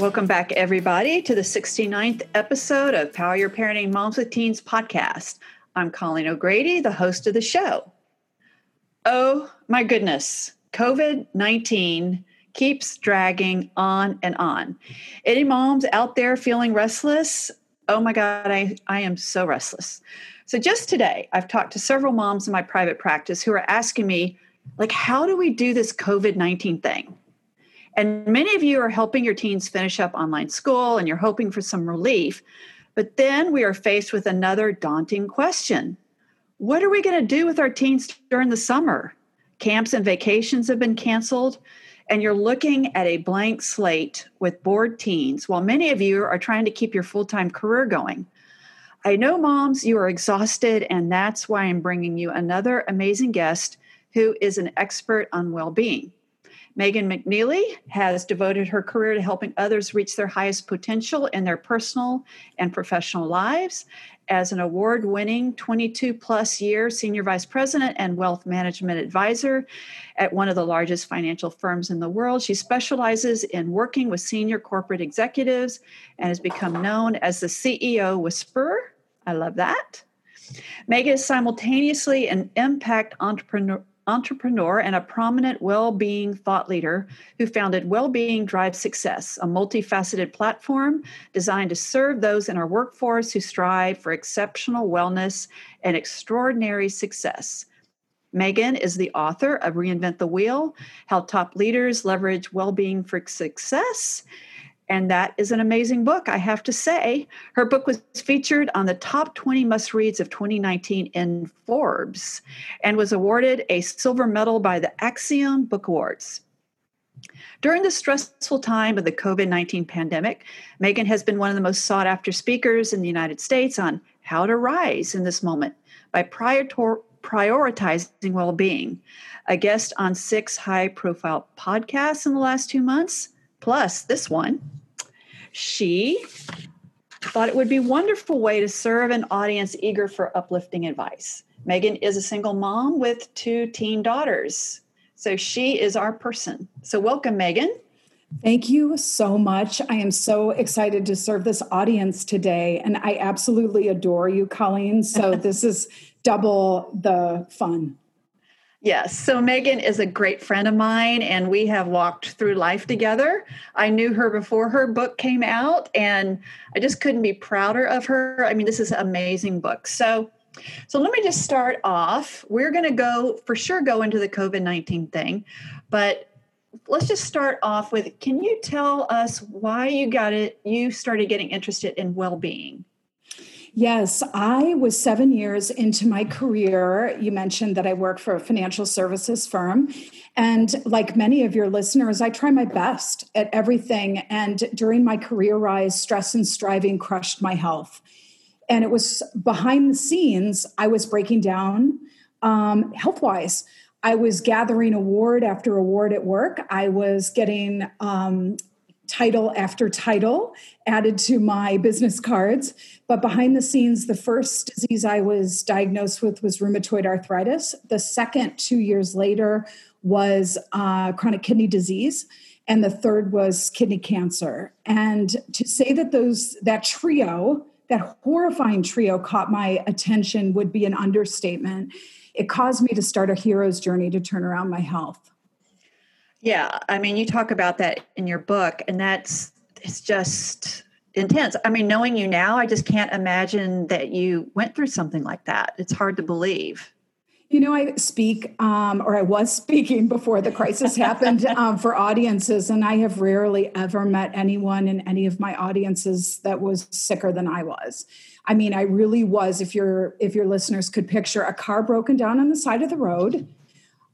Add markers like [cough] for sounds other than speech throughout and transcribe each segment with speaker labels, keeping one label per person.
Speaker 1: Welcome back, everybody, to the 69th episode of Power Your Parenting Moms with Teens podcast. I'm Colleen O'Grady, the host of the show. Oh my goodness, COVID 19 keeps dragging on and on. Any moms out there feeling restless? Oh my God, I, I am so restless. So, just today, I've talked to several moms in my private practice who are asking me, like, how do we do this COVID 19 thing? And many of you are helping your teens finish up online school and you're hoping for some relief. But then we are faced with another daunting question What are we going to do with our teens during the summer? Camps and vacations have been canceled, and you're looking at a blank slate with bored teens while many of you are trying to keep your full time career going. I know, moms, you are exhausted, and that's why I'm bringing you another amazing guest who is an expert on well being. Megan McNeely has devoted her career to helping others reach their highest potential in their personal and professional lives. As an award winning 22 plus year senior vice president and wealth management advisor at one of the largest financial firms in the world, she specializes in working with senior corporate executives and has become known as the CEO Whisperer. I love that. Megan is simultaneously an impact entrepreneur, entrepreneur and a prominent well being thought leader who founded Wellbeing Drive Success, a multifaceted platform designed to serve those in our workforce who strive for exceptional wellness and extraordinary success. Megan is the author of Reinvent the Wheel How Top Leaders Leverage Wellbeing for Success and that is an amazing book, I have to say. Her book was featured on the top 20 must reads of 2019 in Forbes and was awarded a silver medal by the Axiom Book Awards. During the stressful time of the COVID 19 pandemic, Megan has been one of the most sought after speakers in the United States on how to rise in this moment by prior to- prioritizing well being. A guest on six high profile podcasts in the last two months, plus this one she thought it would be a wonderful way to serve an audience eager for uplifting advice. Megan is a single mom with two teen daughters. So she is our person. So welcome, Megan.
Speaker 2: Thank you so much. I am so excited to serve this audience today. And I absolutely adore you, Colleen. So [laughs] this is double the fun.
Speaker 1: Yes. So Megan is a great friend of mine, and we have walked through life together. I knew her before her book came out, and I just couldn't be prouder of her. I mean, this is an amazing book. So, so let me just start off. We're going to go for sure go into the COVID nineteen thing, but let's just start off with. Can you tell us why you got it? You started getting interested in well being.
Speaker 2: Yes, I was seven years into my career. You mentioned that I work for a financial services firm. And like many of your listeners, I try my best at everything. And during my career rise, stress and striving crushed my health. And it was behind the scenes, I was breaking down um, health wise. I was gathering award after award at work. I was getting um, title after title added to my business cards. But behind the scenes, the first disease I was diagnosed with was rheumatoid arthritis. The second, two years later, was uh, chronic kidney disease. And the third was kidney cancer. And to say that those that trio, that horrifying trio, caught my attention would be an understatement. It caused me to start a hero's journey to turn around my health.
Speaker 1: Yeah, I mean, you talk about that in your book, and that's it's just intense. I mean, knowing you now, I just can't imagine that you went through something like that. It's hard to believe.
Speaker 2: You know, I speak, um, or I was [laughs] speaking before the crisis happened um, for audiences, and I have rarely ever met anyone in any of my audiences that was sicker than I was. I mean, I really was. If your if your listeners could picture a car broken down on the side of the road,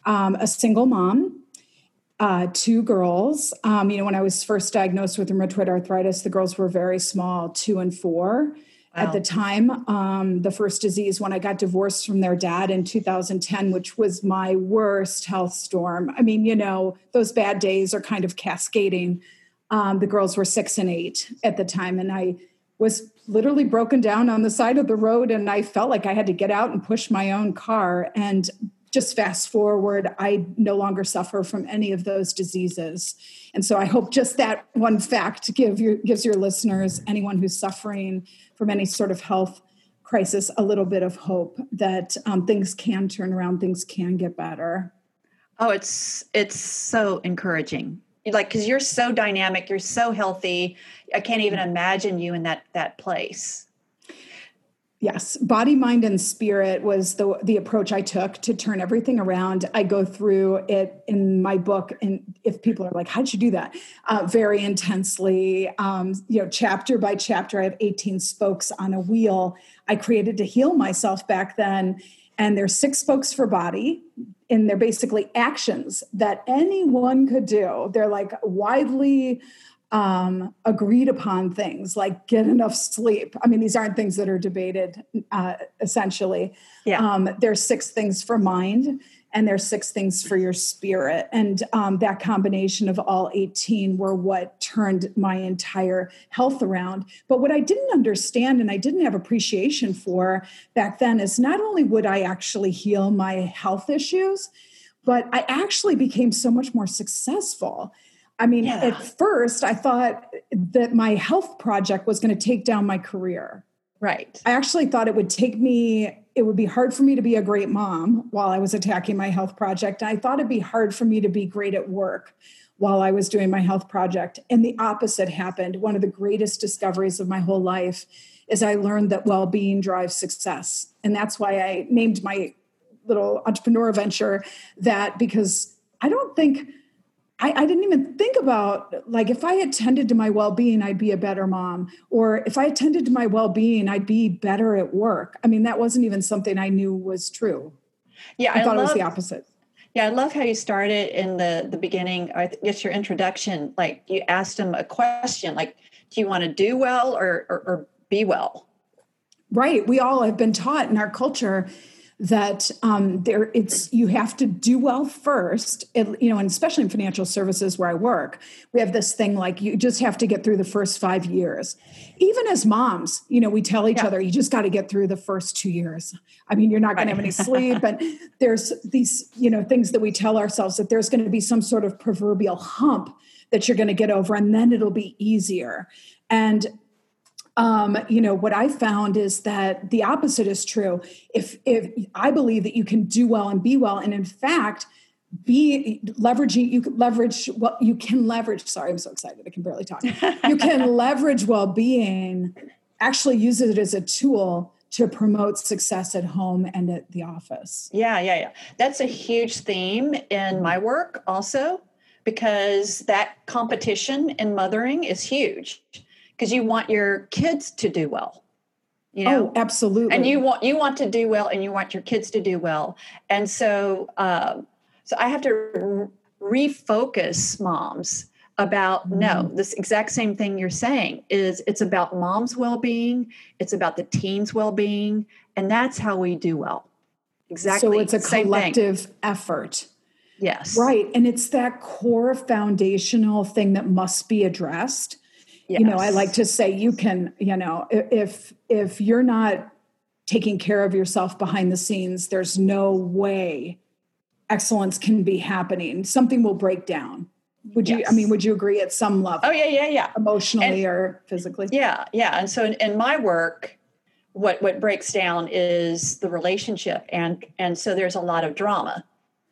Speaker 2: um, a single mom uh, two girls. Um, you know, when I was first diagnosed with rheumatoid arthritis, the girls were very small, two and four. Wow. At the time, um, the first disease when I got divorced from their dad in 2010, which was my worst health storm. I mean, you know, those bad days are kind of cascading. Um, the girls were six and eight at the time, and I was literally broken down on the side of the road, and I felt like I had to get out and push my own car. And just fast forward, I no longer suffer from any of those diseases. And so I hope just that one fact give your, gives your listeners, anyone who's suffering from any sort of health crisis, a little bit of hope that um, things can turn around, things can get better.
Speaker 1: Oh, it's it's so encouraging. Like because you're so dynamic, you're so healthy. I can't even imagine you in that that place.
Speaker 2: Yes, body, mind, and spirit was the the approach I took to turn everything around. I go through it in my book, and if people are like, "How'd you do that?" Uh, very intensely, um, you know, chapter by chapter. I have eighteen spokes on a wheel. I created to heal myself back then, and there's six spokes for body, and they're basically actions that anyone could do. They're like widely um, agreed upon things like get enough sleep. I mean, these aren't things that are debated uh, essentially. Yeah. Um, there's six things for mind and there's six things for your spirit. And um, that combination of all 18 were what turned my entire health around. But what I didn't understand and I didn't have appreciation for back then is not only would I actually heal my health issues, but I actually became so much more successful I mean, yeah. at first, I thought that my health project was going to take down my career.
Speaker 1: Right.
Speaker 2: I actually thought it would take me, it would be hard for me to be a great mom while I was attacking my health project. I thought it'd be hard for me to be great at work while I was doing my health project. And the opposite happened. One of the greatest discoveries of my whole life is I learned that well being drives success. And that's why I named my little entrepreneur venture that because I don't think I, I, didn't even think about like if I attended to my well-being, I'd be a better mom, or if I attended to my well-being, I'd be better at work. I mean, that wasn't even something I knew was true. Yeah, I, I thought love, it was the opposite.
Speaker 1: Yeah, I love how you started in the the beginning. I guess your introduction, like you asked him a question, like, "Do you want to do well or, or, or be well?"
Speaker 2: Right. We all have been taught in our culture that um, there it's you have to do well first it, you know and especially in financial services where i work we have this thing like you just have to get through the first five years. Even as moms you know we tell each yeah. other you just got to get through the first two years. I mean you're not going to have any [laughs] sleep and there's these you know things that we tell ourselves that there's going to be some sort of proverbial hump that you're going to get over and then it'll be easier. And um, you know what i found is that the opposite is true. If if i believe that you can do well and be well and in fact be leveraging you can leverage well you can leverage sorry i'm so excited i can barely talk. You can [laughs] leverage well-being actually use it as a tool to promote success at home and at the office.
Speaker 1: Yeah yeah yeah. That's a huge theme in my work also because that competition in mothering is huge because you want your kids to do well
Speaker 2: you know? Oh, absolutely.
Speaker 1: And you want you want to do well and you want your kids to do well. And so uh, so i have to refocus moms about mm-hmm. no this exact same thing you're saying is it's about mom's well-being it's about the teens well-being and that's how we do well. Exactly
Speaker 2: so it's a collective effort.
Speaker 1: Yes.
Speaker 2: Right and it's that core foundational thing that must be addressed Yes. You know, I like to say you can, you know, if if you're not taking care of yourself behind the scenes, there's no way excellence can be happening. Something will break down. Would yes. you I mean, would you agree at some level?
Speaker 1: Oh yeah, yeah, yeah.
Speaker 2: Emotionally and, or physically?
Speaker 1: Yeah, yeah. And so in, in my work, what what breaks down is the relationship and and so there's a lot of drama.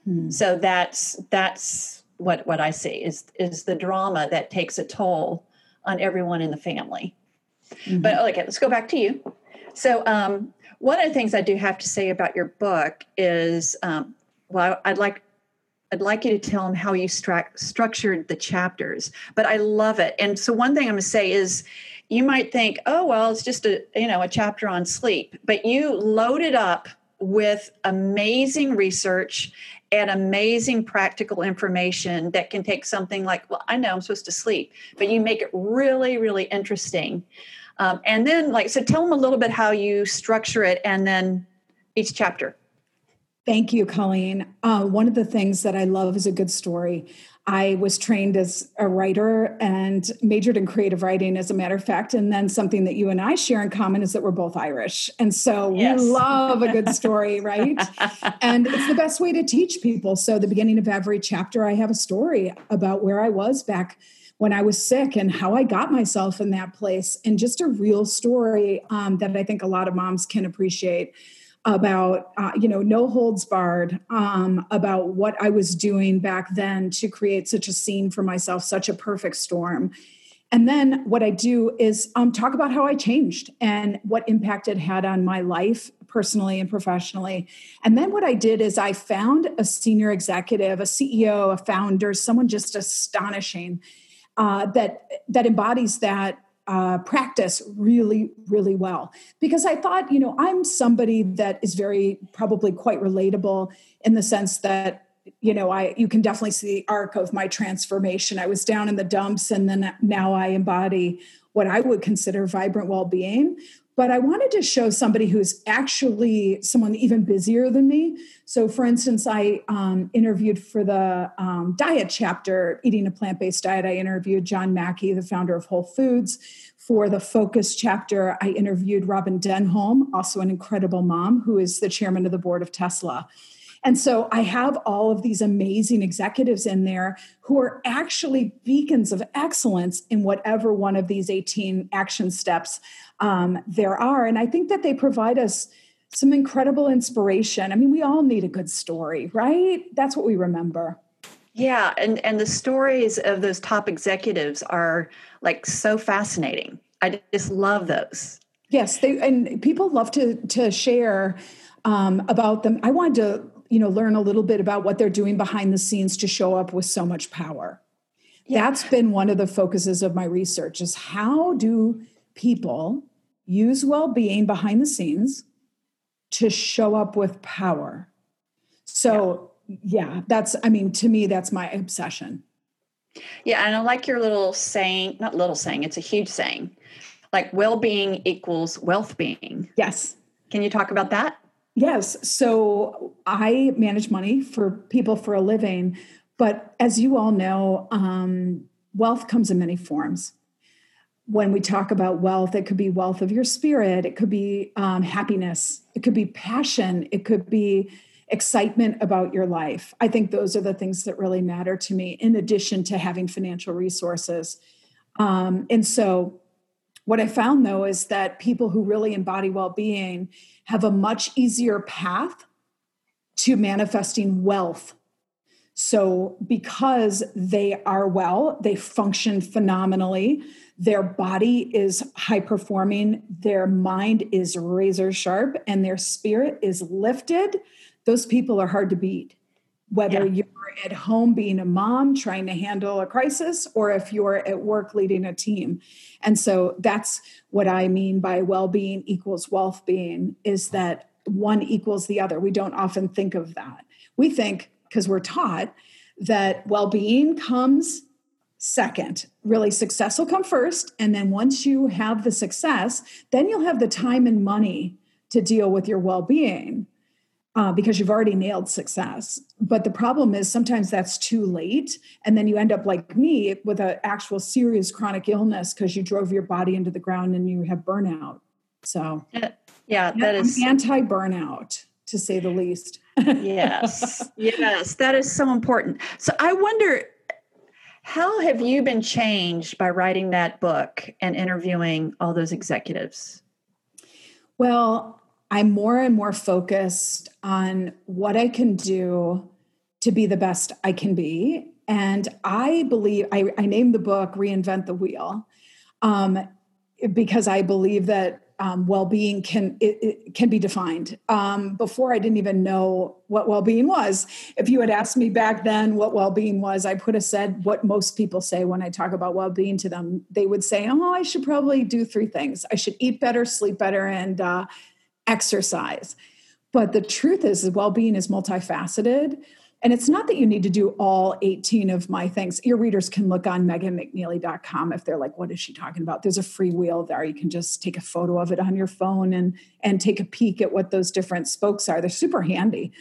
Speaker 1: Hmm. So that's that's what what I see is is the drama that takes a toll on everyone in the family. Mm-hmm. But okay, let's go back to you. So, um, one of the things I do have to say about your book is, um, well, I'd like I'd like you to tell them how you stru- structured the chapters. But I love it. And so, one thing I'm going to say is, you might think, oh well, it's just a you know a chapter on sleep, but you loaded it up with amazing research and amazing practical information that can take something like, well, I know I'm supposed to sleep, but you make it really, really interesting. Um, and then, like, so tell them a little bit how you structure it and then each chapter.
Speaker 2: Thank you, Colleen. Uh, one of the things that I love is a good story. I was trained as a writer and majored in creative writing, as a matter of fact. And then something that you and I share in common is that we're both Irish. And so yes. we love a good story, [laughs] right? and it's the best way to teach people. So, the beginning of every chapter, I have a story about where I was back when I was sick and how I got myself in that place, and just a real story um, that I think a lot of moms can appreciate about uh, you know no holds barred um, about what i was doing back then to create such a scene for myself such a perfect storm. And then what i do is um, talk about how i changed and what impact it had on my life personally and professionally. And then what i did is i found a senior executive a ceo a founder someone just astonishing uh, that that embodies that uh, practice really, really well. Because I thought, you know, I'm somebody that is very probably quite relatable in the sense that, you know, I you can definitely see the arc of my transformation. I was down in the dumps, and then now I embody what I would consider vibrant well-being but I wanted to show somebody who's actually someone even busier than me. So, for instance, I um, interviewed for the um, diet chapter, Eating a Plant Based Diet, I interviewed John Mackey, the founder of Whole Foods. For the Focus chapter, I interviewed Robin Denholm, also an incredible mom who is the chairman of the board of Tesla. And so I have all of these amazing executives in there who are actually beacons of excellence in whatever one of these 18 action steps um, there are. And I think that they provide us some incredible inspiration. I mean, we all need a good story, right? That's what we remember.
Speaker 1: Yeah, and and the stories of those top executives are like so fascinating. I just love those.
Speaker 2: Yes, they and people love to to share um, about them. I wanted to you know learn a little bit about what they're doing behind the scenes to show up with so much power. Yeah. That's been one of the focuses of my research is how do people use well being behind the scenes to show up with power. So, yeah. yeah, that's, I mean, to me, that's my obsession.
Speaker 1: Yeah. And I like your little saying, not little saying, it's a huge saying like well being equals wealth being.
Speaker 2: Yes.
Speaker 1: Can you talk about that?
Speaker 2: Yes. So I manage money for people for a living. But as you all know, um, wealth comes in many forms when we talk about wealth, it could be wealth of your spirit, it could be um, happiness, it could be passion, it could be excitement about your life. I think those are the things that really matter to me, in addition to having financial resources. Um, and so, what I found though is that people who really embody well being have a much easier path to manifesting wealth so, because they are well, they function phenomenally, their body is high performing, their mind is razor sharp, and their spirit is lifted, those people are hard to beat. Whether yeah. you're at home being a mom trying to handle a crisis, or if you're at work leading a team. And so that's what I mean by well being equals wealth being is that one equals the other. We don't often think of that. We think, because we're taught that well being comes second. Really, success will come first. And then once you have the success, then you'll have the time and money to deal with your well being. Uh, because you've already nailed success. But the problem is sometimes that's too late. And then you end up like me with an actual serious chronic illness because you drove your body into the ground and you have burnout. So,
Speaker 1: yeah, that is
Speaker 2: anti burnout to say the least [laughs]
Speaker 1: yes. Yes. That is so important. So I wonder how have you been changed by writing that book and interviewing all those executives?
Speaker 2: Well, I'm more and more focused on what I can do to be the best I can be. And I believe I, I named the book Reinvent the Wheel um, because I believe that um, well-being can it, it can be defined. Um, before I didn't even know what well-being was. If you had asked me back then what well-being was, I could have said what most people say when I talk about well-being to them. They would say, "Oh, I should probably do three things: I should eat better, sleep better, and uh, exercise." But the truth is, well being is multifaceted. And it's not that you need to do all 18 of my things. Your readers can look on meganmcneely.com if they're like, what is she talking about? There's a free wheel there. You can just take a photo of it on your phone and, and take a peek at what those different spokes are. They're super handy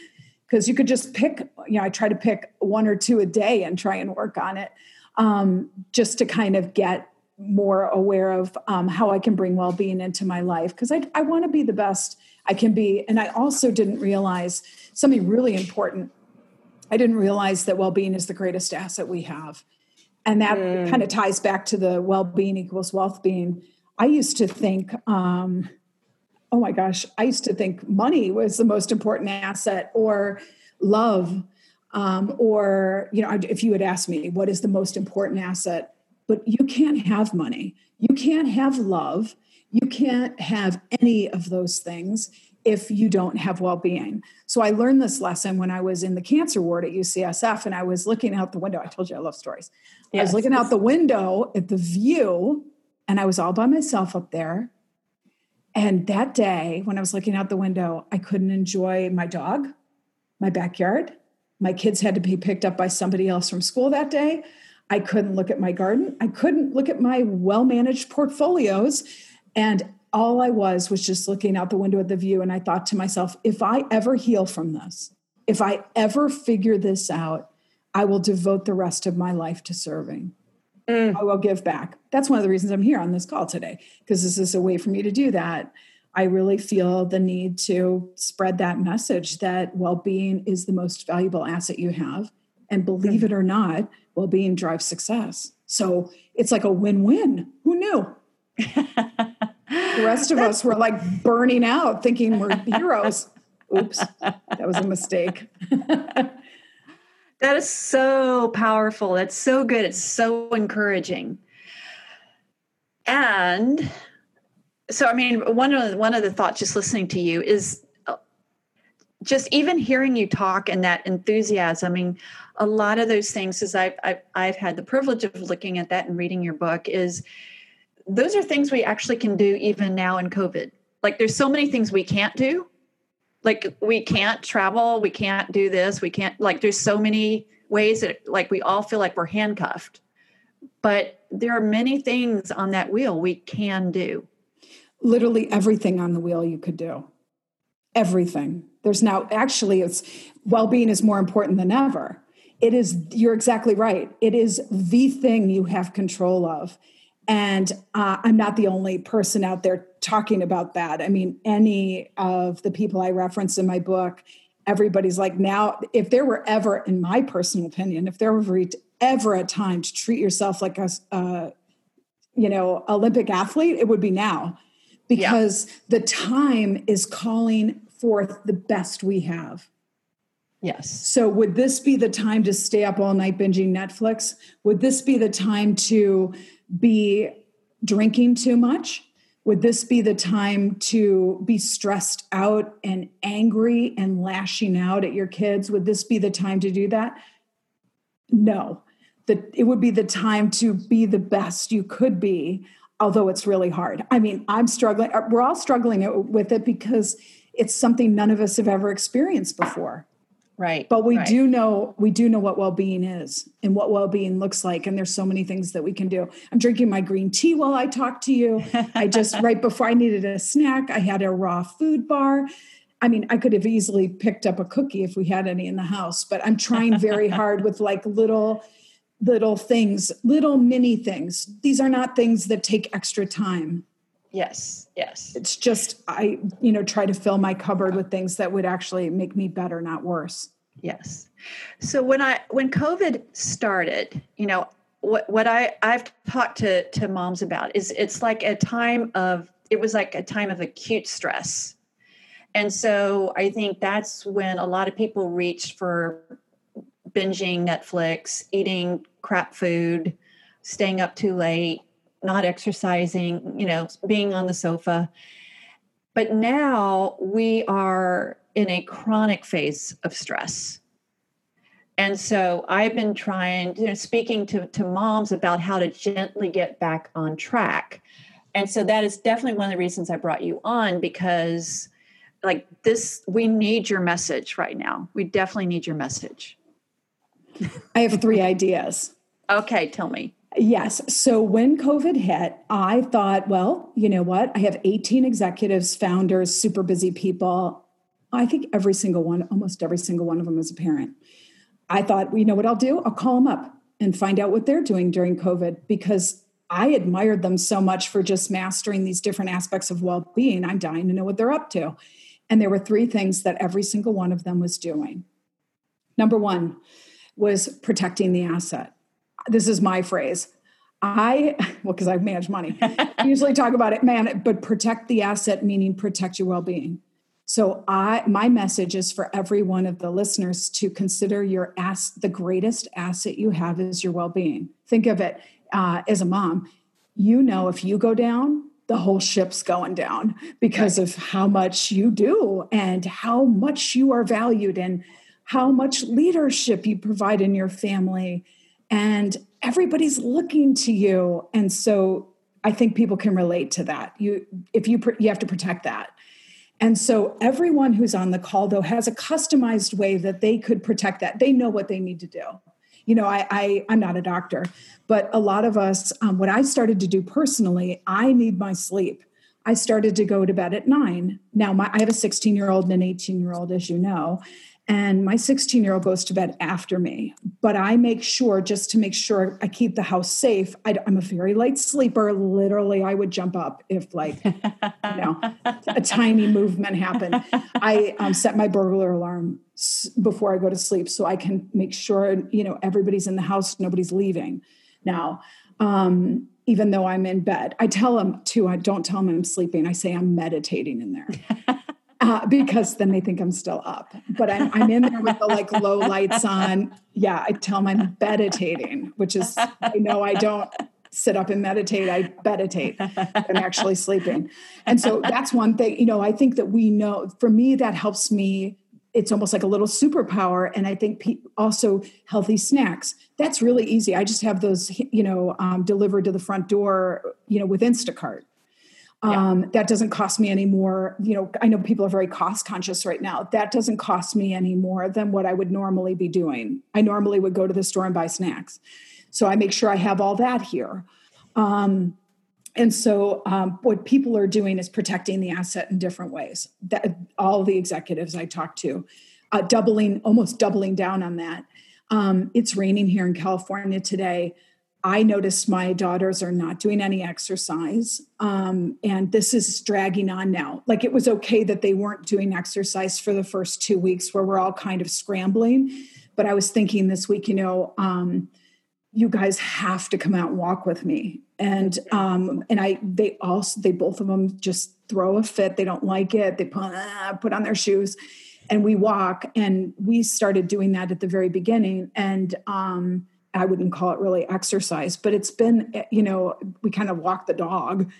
Speaker 2: because you could just pick, you know, I try to pick one or two a day and try and work on it um, just to kind of get more aware of um, how I can bring well being into my life because I, I want to be the best I can be. And I also didn't realize something really important I didn't realize that well being is the greatest asset we have. And that mm. kind of ties back to the well being equals wealth being. I used to think, um, oh my gosh, I used to think money was the most important asset or love. Um, or, you know, if you had asked me, what is the most important asset? But you can't have money, you can't have love, you can't have any of those things if you don't have well-being. So I learned this lesson when I was in the cancer ward at UCSF and I was looking out the window. I told you I love stories. Yes. I was looking out the window at the view and I was all by myself up there. And that day when I was looking out the window, I couldn't enjoy my dog, my backyard. My kids had to be picked up by somebody else from school that day. I couldn't look at my garden. I couldn't look at my well managed portfolios. And all I was was just looking out the window at the view. And I thought to myself, if I ever heal from this, if I ever figure this out, I will devote the rest of my life to serving. Mm. I will give back. That's one of the reasons I'm here on this call today, because this is a way for me to do that. I really feel the need to spread that message that well being is the most valuable asset you have. And believe mm. it or not, well being drives success. So it's like a win win. Who knew? The rest of [laughs] us were like burning out, thinking we're [laughs] heroes. Oops, that was a mistake.
Speaker 1: that is so powerful. That's so good. It's so encouraging. And so, I mean, one of the, one of the thoughts just listening to you is just even hearing you talk and that enthusiasm. I mean, a lot of those things, as I've, I've, I've had the privilege of looking at that and reading your book, is those are things we actually can do even now in COVID. Like there's so many things we can't do. Like we can't travel, we can't do this, we can't like there's so many ways that like we all feel like we're handcuffed. But there are many things on that wheel we can do.
Speaker 2: Literally everything on the wheel you could do. Everything. There's now actually it's well-being is more important than ever. It is you're exactly right. It is the thing you have control of and uh, I'm not the only person out there talking about that. I mean, any of the people I reference in my book, everybody's like, now, if there were ever, in my personal opinion, if there were ever a time to treat yourself like a, uh, you know, Olympic athlete, it would be now because yeah. the time is calling forth the best we have.
Speaker 1: Yes.
Speaker 2: So, would this be the time to stay up all night binging Netflix? Would this be the time to be drinking too much? Would this be the time to be stressed out and angry and lashing out at your kids? Would this be the time to do that? No. That it would be the time to be the best you could be, although it's really hard. I mean, I'm struggling, uh, we're all struggling with it because it's something none of us have ever experienced before.
Speaker 1: Right
Speaker 2: but we
Speaker 1: right.
Speaker 2: do know we do know what well-being is and what well-being looks like and there's so many things that we can do. I'm drinking my green tea while i talk to you. I just [laughs] right before i needed a snack i had a raw food bar. I mean i could have easily picked up a cookie if we had any in the house but i'm trying very [laughs] hard with like little little things little mini things. These are not things that take extra time
Speaker 1: Yes, yes.
Speaker 2: It's just I, you know, try to fill my cupboard with things that would actually make me better, not worse.
Speaker 1: Yes. So when I when COVID started, you know, what what I I've talked to to moms about is it's like a time of it was like a time of acute stress. And so I think that's when a lot of people reached for binging Netflix, eating crap food, staying up too late, not exercising, you know, being on the sofa. But now we are in a chronic phase of stress. And so I've been trying, you know, speaking to, to moms about how to gently get back on track. And so that is definitely one of the reasons I brought you on because like this we need your message right now we definitely need your message
Speaker 2: i have three ideas
Speaker 1: okay tell me
Speaker 2: Yes. So when COVID hit, I thought, well, you know what? I have 18 executives, founders, super busy people. I think every single one, almost every single one of them is a parent. I thought, well, you know what I'll do? I'll call them up and find out what they're doing during COVID because I admired them so much for just mastering these different aspects of well being. I'm dying to know what they're up to. And there were three things that every single one of them was doing. Number one was protecting the asset. This is my phrase. I, [laughs] well, because I manage money, usually talk about it, man, but protect the asset, meaning protect your well being. So I my message is for every one of the listeners to consider your ass the greatest asset you have is your well-being. Think of it uh, as a mom. You know if you go down, the whole ship's going down because of how much you do and how much you are valued and how much leadership you provide in your family and everybody's looking to you and so I think people can relate to that. You if you you have to protect that. And so everyone who's on the call, though, has a customized way that they could protect that. They know what they need to do. You know, I, I am not a doctor, but a lot of us, um, what I started to do personally, I need my sleep. I started to go to bed at nine. Now, my, I have a 16 year old and an 18 year old, as you know, and my 16 year old goes to bed after me. But i make sure just to make sure i keep the house safe I, am a very light sleeper. Literally i would jump up if like you know a tiny movement happened. I um, set my burglar alarm before i go to sleep so i can make sure you know everybody's in the house nobody's leaving. Now um, even though i'm in bed i tell them too i don't tell them i'm sleeping. I say i'm meditating in there uh, because then they think I'm still up. But I'm, I'm in there with the like low lights on. Yeah, I tell them I'm meditating, which is, I know I don't sit up and meditate, I meditate. I'm actually sleeping. And so that's one thing, you know, I think that we know, for me, that helps me. It's almost like a little superpower. And I think pe- also healthy snacks. That's really easy. I just have those, you know, um, delivered to the front door, you know, with Instacart um, that doesn't cost me any more you know i know people are very cost conscious right now. That doesn't cost me any more than what i would normally be doing. I normally would go to the store and buy snacks. So i make sure i have all that here. Um, and so um, what people are doing is protecting the asset in different ways. That all the executives i talk to uh, doubling almost doubling down on that. Um, it's raining here in california today I noticed my daughters are not doing any exercise. Um, and this is dragging on now. Like it was okay that they weren't doing exercise for the first two weeks where we're all kind of scrambling. But I was thinking this week, you know, um, you guys have to come out and walk with me. And um, and I they also they both of them just throw a fit. They don't like it. They put, uh, put on their shoes and we walk. And we started doing that at the very beginning. And um I wouldn't call it really exercise, but it's been, you know, we kind of walk the dog.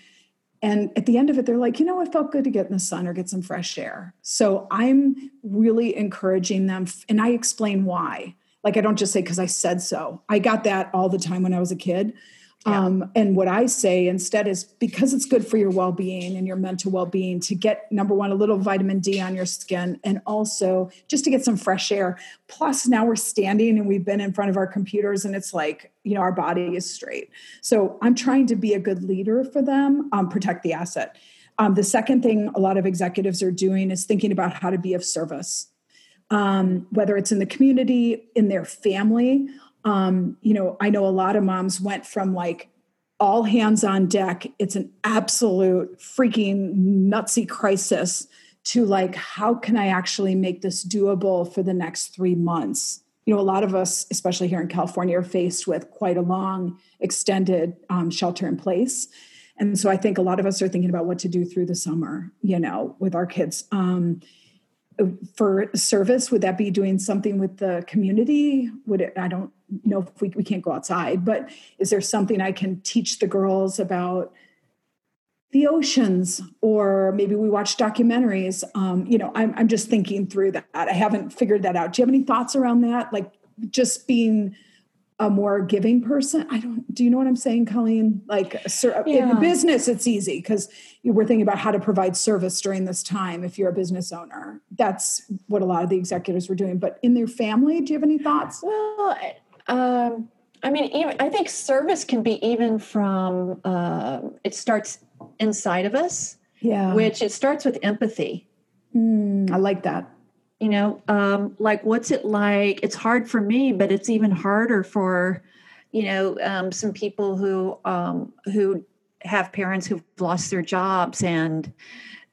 Speaker 2: And at the end of it, they're like, you know, it felt good to get in the sun or get some fresh air. So I'm really encouraging them. And I explain why. Like, I don't just say because I said so. I got that all the time when I was a kid. Yeah. Um, and what I say instead is because it's good for your well being and your mental well being to get number one, a little vitamin D on your skin, and also just to get some fresh air. Plus, now we're standing and we've been in front of our computers, and it's like, you know, our body is straight. So I'm trying to be a good leader for them, um, protect the asset. Um, the second thing a lot of executives are doing is thinking about how to be of service, um, whether it's in the community, in their family, um, you know, I know a lot of moms went from like all hands on deck, it's an absolute freaking nutsy crisis, to like, how can I actually make this doable for the next three months? You know, a lot of us, especially here in California, are faced with quite a long, extended um, shelter in place. And so I think a lot of us are thinking about what to do through the summer, you know, with our kids. Um, for service would that be doing something with the community? Would it i don't know if we, we can't go outside but is there something i can teach the girls about the oceans? Or maybe we watch documentaries um, you know I'm, I'm just thinking through that. I haven't figured that out. Do you have any thoughts around that? Like just being a more giving person. I don't, do you know what I'm saying, Colleen? Like yeah. in the business, it's easy because we're thinking about how to provide service during this time if you're a business owner. That's what a lot of the executives were doing. But in their family, do you have any thoughts?
Speaker 1: Well, um, I mean, even, I think service can be even from, uh, it starts inside of us.
Speaker 2: Yeah.
Speaker 1: Which it starts with empathy.
Speaker 2: Mm, I like that
Speaker 1: you know um, like what's it like? It's hard for me but it's even harder for you know um, some people who um, who have parents who've lost their jobs and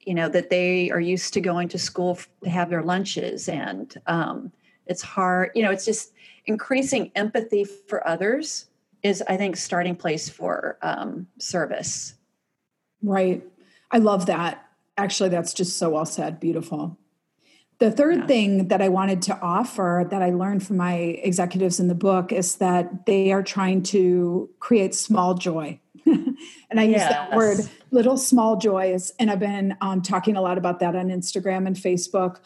Speaker 1: you know that they are used to going to school to have their lunches and um, it's hard you know it's just increasing empathy for others is i think starting place for um, service.
Speaker 2: Right. I love that. Actually that's just so well said. Beautiful the third yeah. thing that I wanted to offer that I learned from my executives in the book is that they are trying to create small joy. [laughs] and I yes. use that word, little small joys. And I've been um, talking a lot about that on Instagram and Facebook.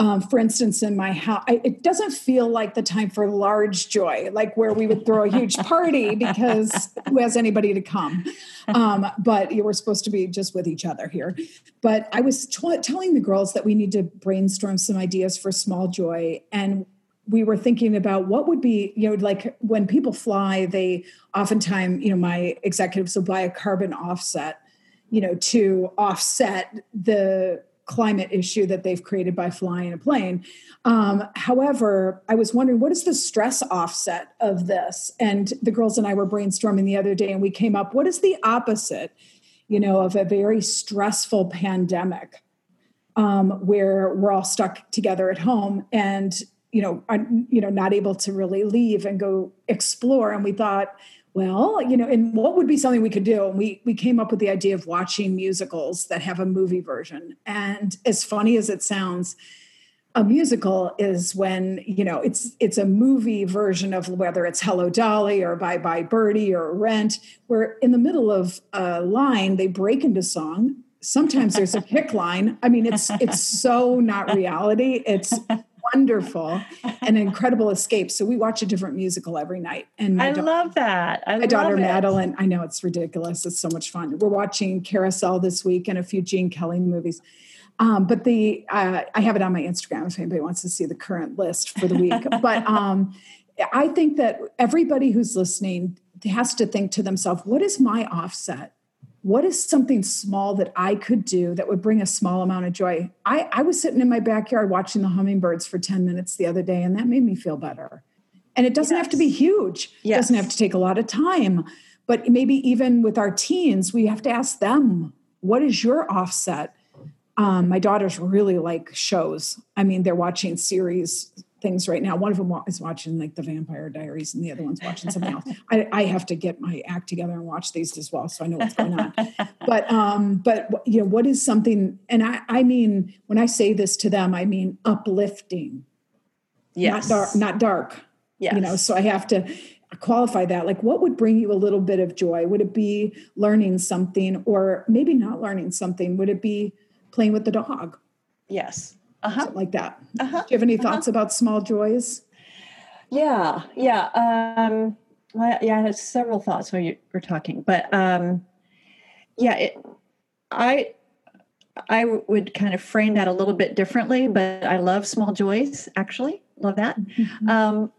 Speaker 2: Um, for instance, in my house, I, it doesn't feel like the time for large joy, like where we would throw a huge [laughs] party because who has anybody to come? Um, but you were supposed to be just with each other here. But I was t- telling the girls that we need to brainstorm some ideas for small joy. And we were thinking about what would be, you know, like when people fly, they oftentimes, you know, my executives will buy a carbon offset, you know, to offset the climate issue that they've created by flying a plane. Um, however, I was wondering what is the stress offset of this? And the girls and I were brainstorming the other day, and we came up what is the opposite, you know, of a very stressful pandemic um, where we're all stuck together at home and you know, are, you know, not able to really leave and go explore. And we thought, well, you know, and what would be something we could do? And we we came up with the idea of watching musicals that have a movie version. And as funny as it sounds, a musical is when you know it's it's a movie version of whether it's Hello Dolly or Bye Bye Birdie or Rent, where in the middle of a line they break into song. Sometimes there's a [laughs] pick line. I mean, it's it's so not reality. It's wonderful [laughs] and incredible escape. So we watch a different musical every night. And
Speaker 1: I da- love that. I love that.
Speaker 2: my daughter it. Madeline, I know it's ridiculous. It's so much fun. We're watching Carousel this week and a few Gene Kelly movies. Um, but the uh, I have it on my Instagram if anybody wants to see the current list for the week. [laughs] but um, I think that everybody who's listening has to think to themselves, what is my offset? What is something small that I could do that would bring a small amount of joy? I, I was sitting in my backyard watching the hummingbirds for 10 minutes the other day, and that made me feel better. And it doesn't yes. have to be huge, yes. it doesn't have to take a lot of time. But maybe even with our teens, we have to ask them, what is your offset? Um, my daughters really like shows. I mean, they're watching series things right now. One of them is watching like the Vampire Diaries, and the other one's watching something else. [laughs] I, I, have to get my act together and watch these as well, so I know what's going on. [laughs] but um, but you know, what is something? And I I mean, when I say this to them, I mean uplifting.
Speaker 1: Yes.
Speaker 2: Not dark. Not dark.
Speaker 1: Yes.
Speaker 2: You know, so I have to qualify that like what would bring you a little bit of joy would it be learning something or maybe not learning something would it be playing with the dog
Speaker 1: yes
Speaker 2: uh-huh. something like that. Uh-huh. Do you have any thoughts uh-huh. about small joys?
Speaker 1: Yeah, yeah, um, well, yeah. I had several thoughts while you were talking, but um, yeah, it, I I would kind of frame that a little bit differently. But I love small joys. Actually, love that. Mm-hmm. Um,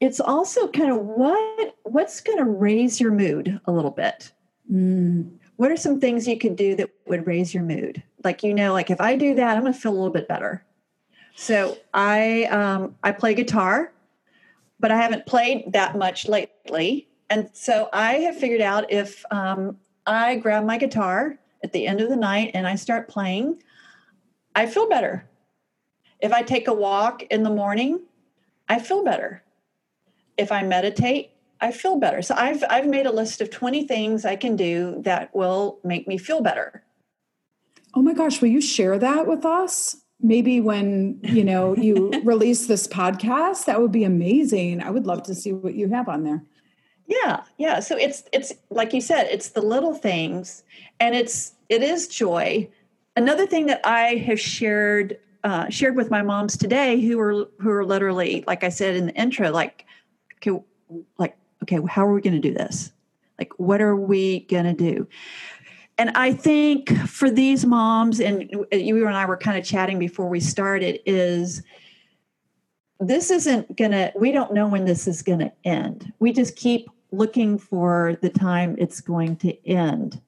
Speaker 1: it's also kind of what what's going to raise your mood a little bit. Mm. What are some things you could do that would raise your mood? like you know like if i do that i'm going to feel a little bit better. So i um, i play guitar but i haven't played that much lately. And so i have figured out if um, i grab my guitar at the end of the night and i start playing i feel better. If i take a walk in the morning i feel better. If i meditate i feel better so i've i've made a list of 20 things i can do that will make me feel better
Speaker 2: Oh my gosh, will you share that with us? Maybe when, you know, you [laughs] release this podcast, that would be amazing. I would love to see what you have on there.
Speaker 1: Yeah, yeah. So it's it's like you said, it's the little things and it's it is joy. Another thing that I have shared uh, shared with my moms today who are who are literally like I said in the intro like okay, like, okay, well, how are we going to do this? Like, what are we going to do? And I think for these moms, and you and I were kind of chatting before we started, is this isn't going to, we don't know when this is going to end. We just keep looking for the time it's going to end.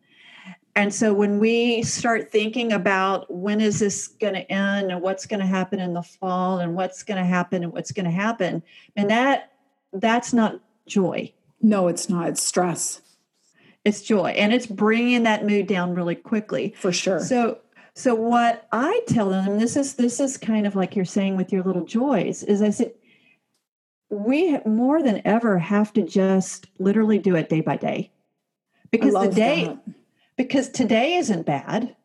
Speaker 1: And so when we start thinking about when is this going to end and what's going to happen in the fall and what's going to happen and what's going to happen, and that that's not joy.
Speaker 2: No, it's not. It's stress.
Speaker 1: It's joy, and it's bringing that mood down really quickly.
Speaker 2: For sure.
Speaker 1: So, so what I tell them, this is this is kind of like you're saying with your little joys, is I said we more than ever have to just literally do it day by day because the day. That because today isn't bad. I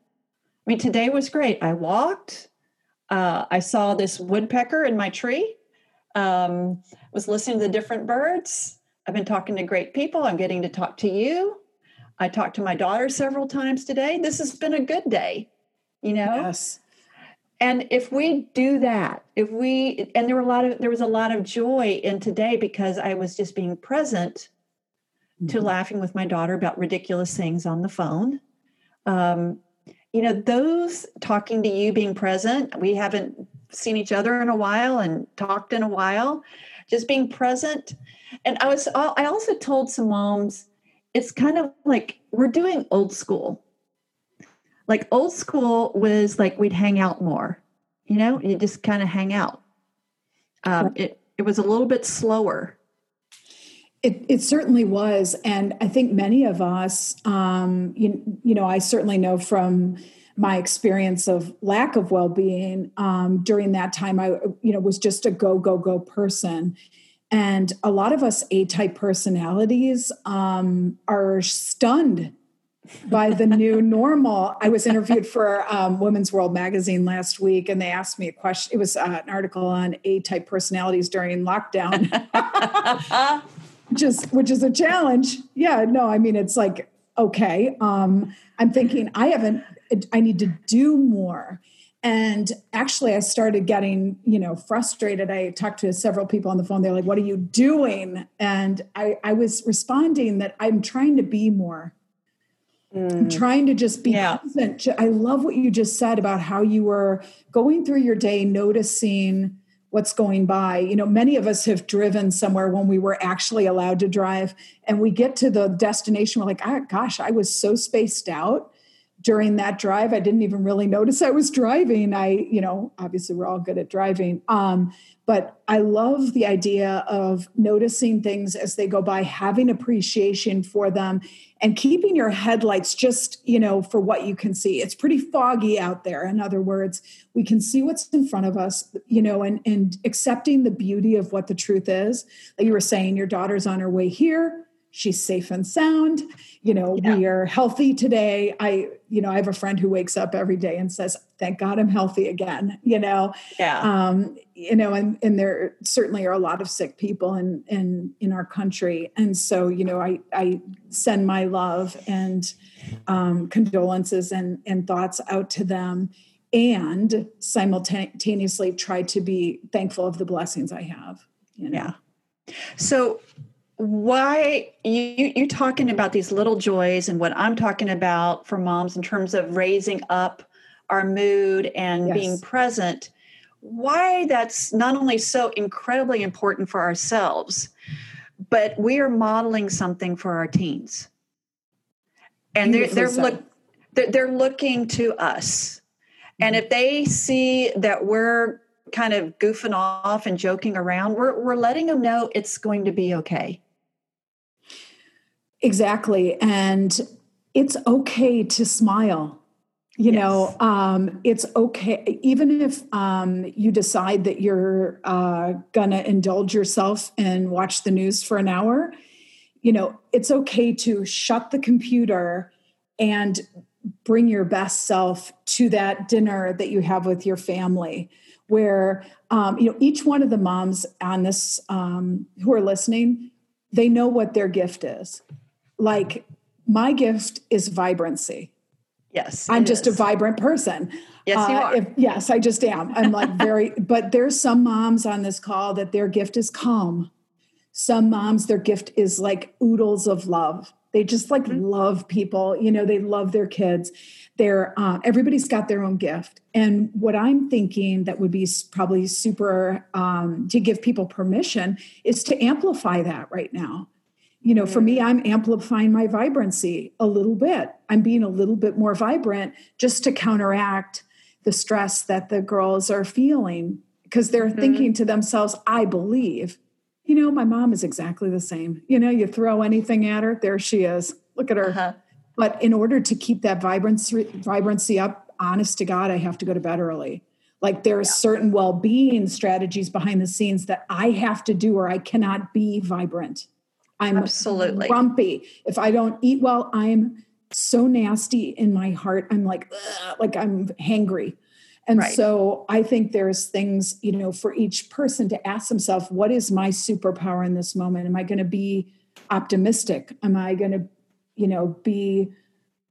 Speaker 1: mean, today was great. I walked. Uh, I saw this woodpecker in my tree. Um, was listening to the different birds. I've been talking to great people. I'm getting to talk to you. I talked to my daughter several times today. This has been a good day, you know.
Speaker 2: Yes.
Speaker 1: And if we do that, if we and there were a lot of there was a lot of joy in today because I was just being present mm-hmm. to laughing with my daughter about ridiculous things on the phone. Um, you know, those talking to you, being present, we haven't seen each other in a while and talked in a while, just being present. And I was, I also told some moms, it's kind of like we're doing old school. Like old school was like we'd hang out more, you know, you just kind of hang out. Um, it, it was a little bit slower
Speaker 2: it, it certainly was. And I think many of us, um, you, you know, I certainly know from my experience of lack of well-being um, during that time, I, you know, was just a go, go, go person. And a lot of us A-type personalities um, are stunned by the new [laughs] normal. I was interviewed for um, Women's World magazine last week, and they asked me a question. It was uh, an article on A-type personalities during lockdown. [laughs] just which is a challenge. Yeah, no, I mean it's like okay. Um, I'm thinking I haven't. I need to do more. And actually, I started getting, you know, frustrated. I talked to several people on the phone. They're like, "What are you doing?" And I, I was responding that I'm trying to be more. Mm. I'm trying to just be yeah. present. I love what you just said about how you were going through your day, noticing what's going by. You know, many of us have driven somewhere when we were actually allowed to drive, and we get to the destination. We're like, oh, gosh, I was so spaced out during that drive. I didn't even really notice I was driving. I, you know, obviously we're all good at driving. Um, but I love the idea of noticing things as they go by, having appreciation for them, and keeping your headlights just, you know, for what you can see. It's pretty foggy out there. In other words, we can see what's in front of us, you know, and, and accepting the beauty of what the truth is. Like you were saying, your daughter's on her way here she's safe and sound. You know yeah. we are healthy today. I you know i have a friend who wakes up every day and says thank god i'm healthy again [laughs] you know?
Speaker 1: Yeah.
Speaker 2: Um you know and and there certainly are a lot of sick people in in in our country. And so you know i i send my love and um condolences and and thoughts out to them and simultaneously try to be thankful of the blessings i have
Speaker 1: you know? yeah. So why you you talking about these little joys and what I'm talking about for moms in terms of raising up our mood and yes. being present why that's not only so incredibly important for ourselves but we are modeling something for our teens and they're they're, so. look, they're, they're looking to us and mm-hmm. if they see that we're kind of goofing off and joking around we're, we're letting them know it's going to be okay
Speaker 2: Exactly. And it's okay to smile. You yes. know, um, it's okay, even if um, you decide that you're uh, going to indulge yourself and watch the news for an hour, you know, it's okay to shut the computer and bring your best self to that dinner that you have with your family where um, you know each one of the moms on this um, who are listening they know what their gift is like my gift is vibrancy.
Speaker 1: Yes.
Speaker 2: I'm just is. a vibrant person.
Speaker 1: Yes, you uh, are.
Speaker 2: if, yes, I just am. I'm like very, [laughs] but there's some moms on this call that their gift is calm. Some moms, their gift is like oodles of love. They just like mm-hmm. love people. You know, they love their kids. They're uh, everybody's got their own gift. And what I'm thinking that would be probably super um, to give people permission is to amplify that right now. You know, for me, mm. I'm amplifying my vibrancy a little bit. I'm being a little bit more vibrant just to counteract the stress that the girls are feeling because they're mm-hmm. thinking to themselves, I believe you know, my mom is exactly the same. You know, you throw anything at her, there she is. Look at her. Uh-huh. But in order to keep that vibrancy vibrancy up, honest to God, I have to go to bed early. Like there are yeah. certain well-being strategies behind the scenes that I have to do or I cannot be vibrant. I'm
Speaker 1: absolutely
Speaker 2: grumpy. If I don't eat well, I'm so nasty in my heart. I'm like, like I'm hangry. And right. so I think there's things, you know, for each person to ask themselves, what is my superpower in this moment? Am I going to be optimistic? Am I going to, you know, be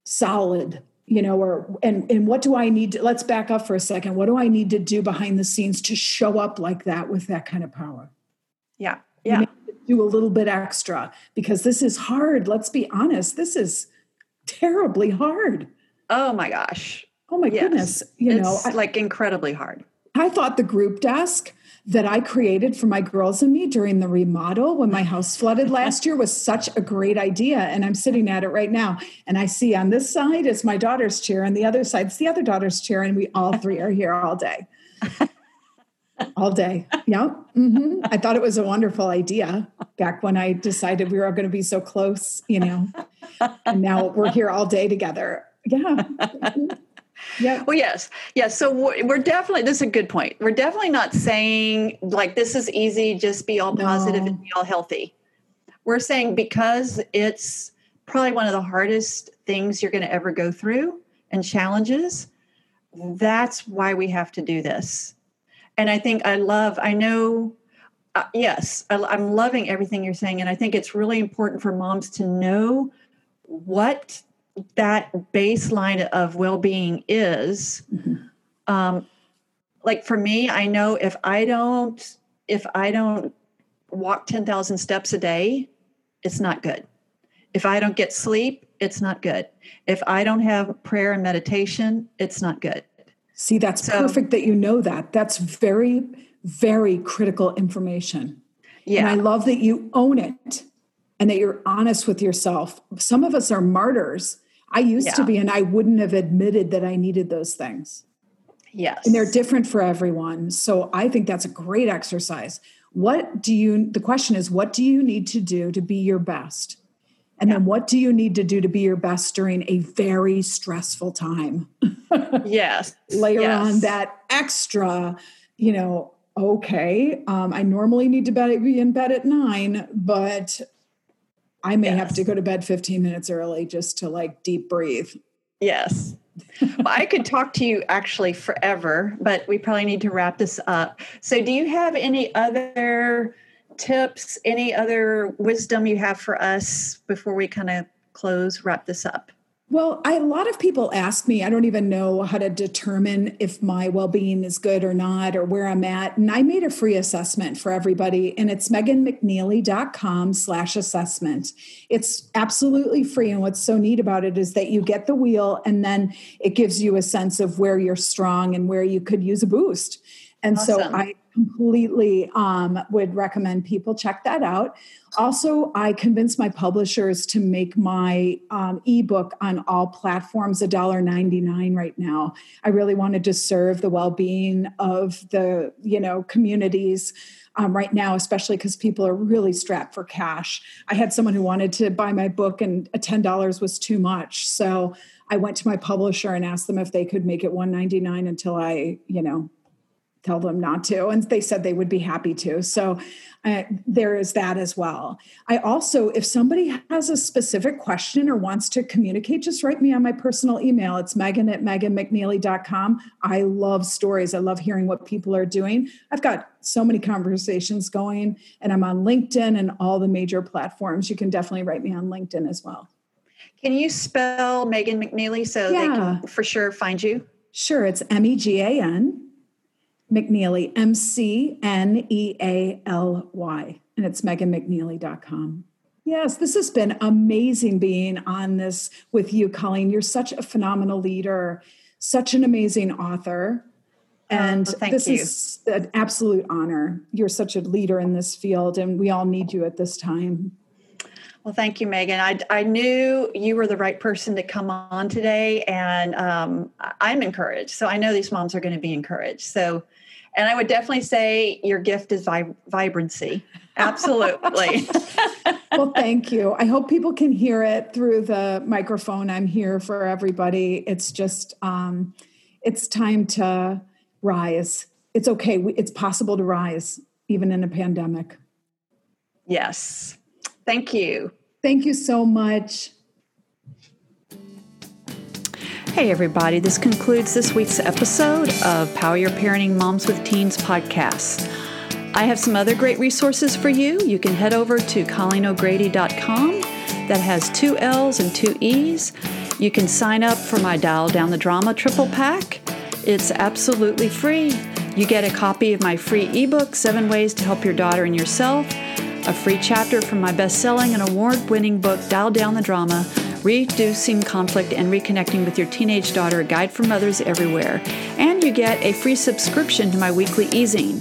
Speaker 2: solid? You know, or and and what do I need to let's back up for a second. What do I need to do behind the scenes to show up like that with that kind of power?
Speaker 1: Yeah. Yeah.
Speaker 2: Do a little bit extra because this is hard. Let's be honest. This is terribly hard.
Speaker 1: Oh my gosh.
Speaker 2: Oh my yes. goodness.
Speaker 1: You it's know, like incredibly hard.
Speaker 2: I thought the group desk that I created for my girls and me during the remodel when my house flooded last year was such a great idea. And I'm sitting at it right now. And I see on this side is my daughter's chair, and the other side is the other daughter's chair. And we all three are here all day. [laughs] all day. Yeah. Mm-hmm. I thought it was a wonderful idea back when I decided we were all going to be so close, you know. And now we're here all day together. Yeah.
Speaker 1: Yeah. Well, yes. Yes. So we're definitely, this is a good point. We're definitely not saying like this is easy, just be all positive no. and be all healthy. We're saying because it's probably one of the hardest things you're going to ever go through and challenges, that's why we have to do this. And I think I love, I know, uh, yes, I, I'm loving everything you're saying. And I think it's really important for moms to know what that baseline of well-being is mm-hmm. um, like for me i know if i don't if i don't walk 10,000 steps a day it's not good if i don't get sleep it's not good if i don't have prayer and meditation it's not good
Speaker 2: see that's so, perfect that you know that that's very very critical information yeah and i love that you own it and that you're honest with yourself some of us are martyrs I used yeah. to be, and I wouldn't have admitted that I needed those things.
Speaker 1: Yes.
Speaker 2: And they're different for everyone. So I think that's a great exercise. What do you, the question is, what do you need to do to be your best? And yeah. then what do you need to do to be your best during a very stressful time? [laughs]
Speaker 1: yes.
Speaker 2: Layer
Speaker 1: yes.
Speaker 2: on that extra, you know, okay, um, I normally need to be in bed at nine, but I may yes. have to go to bed 15 minutes early just to like deep breathe.
Speaker 1: Yes. well, I could talk to you actually forever, but we probably need to wrap this up. So, do you have any other tips, any other wisdom you have for us before we kind of close, wrap this up?
Speaker 2: Well, I, a lot of people ask me, I don't even know how to determine if my well being is good or not or where I'm at. And I made a free assessment for everybody, and it's meganmcnealy.com slash assessment. It's absolutely free. And what's so neat about it is that you get the wheel, and then it gives you a sense of where you're strong and where you could use a boost. And awesome. so I completely um, would recommend people check that out. Also, I convinced my publishers to make my um, ebook on all platforms $1.99 right now. I really wanted to serve the well-being of the you know communities. Um, right now, especially because people are really strapped for cash. I had someone who wanted to buy my book, and $10 was too much. So I went to my publisher and asked them if they could make it 199 until I, you know, tell them not to and they said they would be happy to. So uh, there is that as well. I also if somebody has a specific question or wants to communicate just write me on my personal email. It's megan at meganmcnealy.com i love stories. I love hearing what people are doing. I've got so many conversations going and i'm on linkedin and all the major platforms. You can definitely write me on linkedin as well.
Speaker 1: Can you spell megan mcnealy so yeah. they can for sure find you?
Speaker 2: Sure it's m-e-g-a-n McNealy, M C N E A L Y. and it's meganmcnealy.com. Yes, this has been amazing being on this with you, Colleen. You're such a phenomenal leader, such an amazing author. And
Speaker 1: oh,
Speaker 2: this
Speaker 1: you.
Speaker 2: is an absolute honor. You're such a leader in this field, and we all need you at this time.
Speaker 1: Well, thank you, Megan. I, I knew you were the right person to come on today, and um, I'm encouraged. So I know these moms are going to be encouraged. So, and I would definitely say your gift is vi- vibrancy. Absolutely. [laughs]
Speaker 2: well, thank you. I hope people can hear it through the microphone. I'm here for everybody. It's just, um, it's time to rise. It's okay. It's possible to rise even in a pandemic.
Speaker 1: Yes. Thank you.
Speaker 2: Thank you so much.
Speaker 1: Hey, everybody. This concludes this week's episode of Power Your Parenting Moms with Teens podcast. I have some other great resources for you. You can head over to ColleenO'Grady.com that has two L's and two E's. You can sign up for my Dial Down the Drama triple pack. It's absolutely free. You get a copy of my free ebook, Seven Ways to Help Your Daughter and Yourself a free chapter from my best selling and award winning book, Dial Down the Drama Reducing Conflict and Reconnecting with Your Teenage Daughter, a guide for mothers everywhere. And you get a free subscription to my weekly e-zine.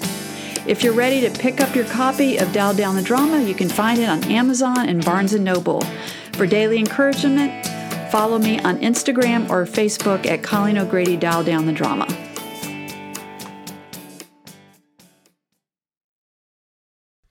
Speaker 1: If you're ready to pick up your copy of Dial Down the Drama, you can find it on Amazon and Barnes & Noble. For daily encouragement, follow me on Instagram or Facebook at Colleen O'Grady Dial Down the Drama.